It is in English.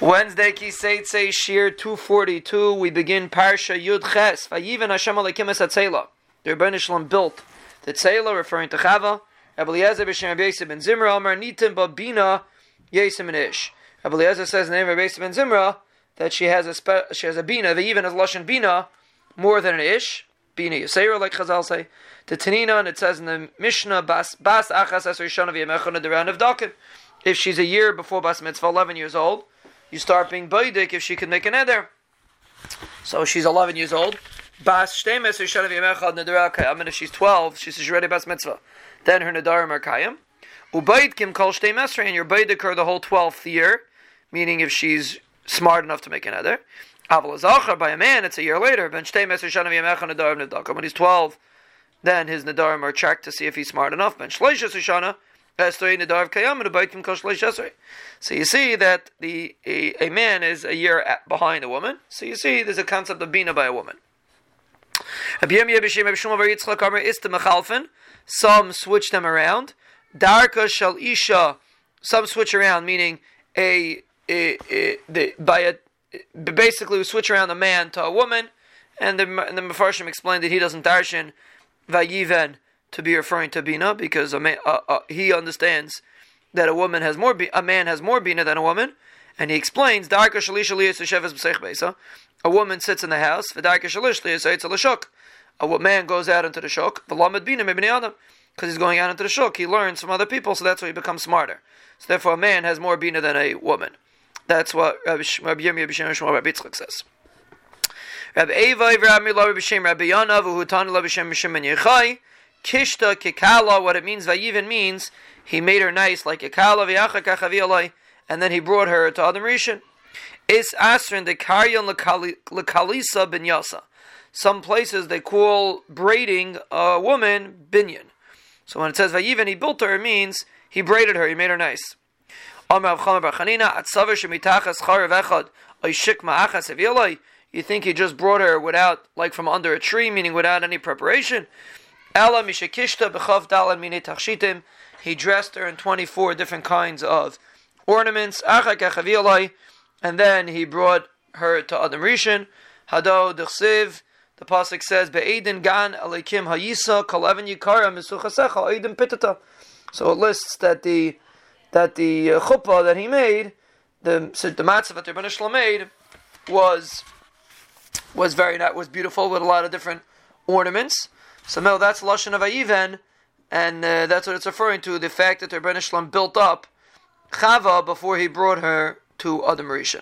Wednesday Kiseitse Shir 242. We begin Parsha Yud Ches. Vayiven Hashem Elokim Es Hatzela. The Rebbeinu Shalom built the Tzela, referring to Chava. Eliezer b'Shem Rabbi ben Zimra Amar Nitim Babina Yesim and Ish. Eliezer says in the name of Rabbi ben Zimra that she has a spe- she has a bina. Vayiven has lashon bina more than an ish. Bina Yisera, like Chazal say. The Tanina, and it says in the Mishnah, Bas Bas Achas Esor Shana V'Yemechon the round of Dakim. If she's a year before Bas Mitzvah, 11 years old, you start being Baidik if she can make an eder. So she's 11 years old. Bas Shtemes if she's 12, she says she's ready Bas Mitzvah. Then her Nadarim are Kayam. Ubaid Kim Kol Shtemes, and you're Baidik her the whole 12th year, meaning if she's smart enough to make an eder. Aval by a man, it's a year later. Ben Shtemes Nadarim Nedakam. When he's 12, then his Nadarim are checked to see if he's smart enough. Ben So you see that the a, a, man is a year at, behind a woman. So you see there's a concept of bina by a woman. Some switch them around. Darka shall isha. Some switch around, meaning a, a, a the, by a basically we switch around a man to a woman, and the and the Mefarshim explained that he doesn't darshan vayiven to be referring to bina because a man, uh, uh, he understands that a woman has more a man has more bina than a woman, and he explains A woman sits in the house. A man goes out into the adam because he's going out into the shuk. He learns from other people, so that's why he becomes smarter. So therefore, a man has more bina than a woman. That's what Rabbi Yirmiyah B'Shem Shmuel Rabbi Yitzchak says. Rabbi Eva, Rabbi Rabbi Yanav, who Tanu Rabbi Shem Shem Yechai. Kishta kikala, what it means, vayiven means he made her nice, like kikala v'yachakachavialai, and then he brought her to Adam Rishon. Is asrin the karyon lekalisa binyasa. Some places they call braiding a woman binyan. So when it says vayiven, he built her, it means he braided her, he made her nice. You think he just brought her without, like from under a tree, meaning without any preparation? Ella mishakishta b'chav dalan mini tachshitim. He dressed her in 24 different kinds of ornaments. And then he brought her to Adam Rishon. Hado dechsiv. The pasuk says, "Be'edin gan hayisa yikara pitata." So it lists that the that the uh, chuppah that he made, the the matzah that Rebbeinu made, was was very was beautiful with a lot of different ornaments. So no, that's lashon of Ayiven, and uh, that's what it's referring to. The fact that Rebbeinu Shalom built up Chava before he brought her to Adam Rishon.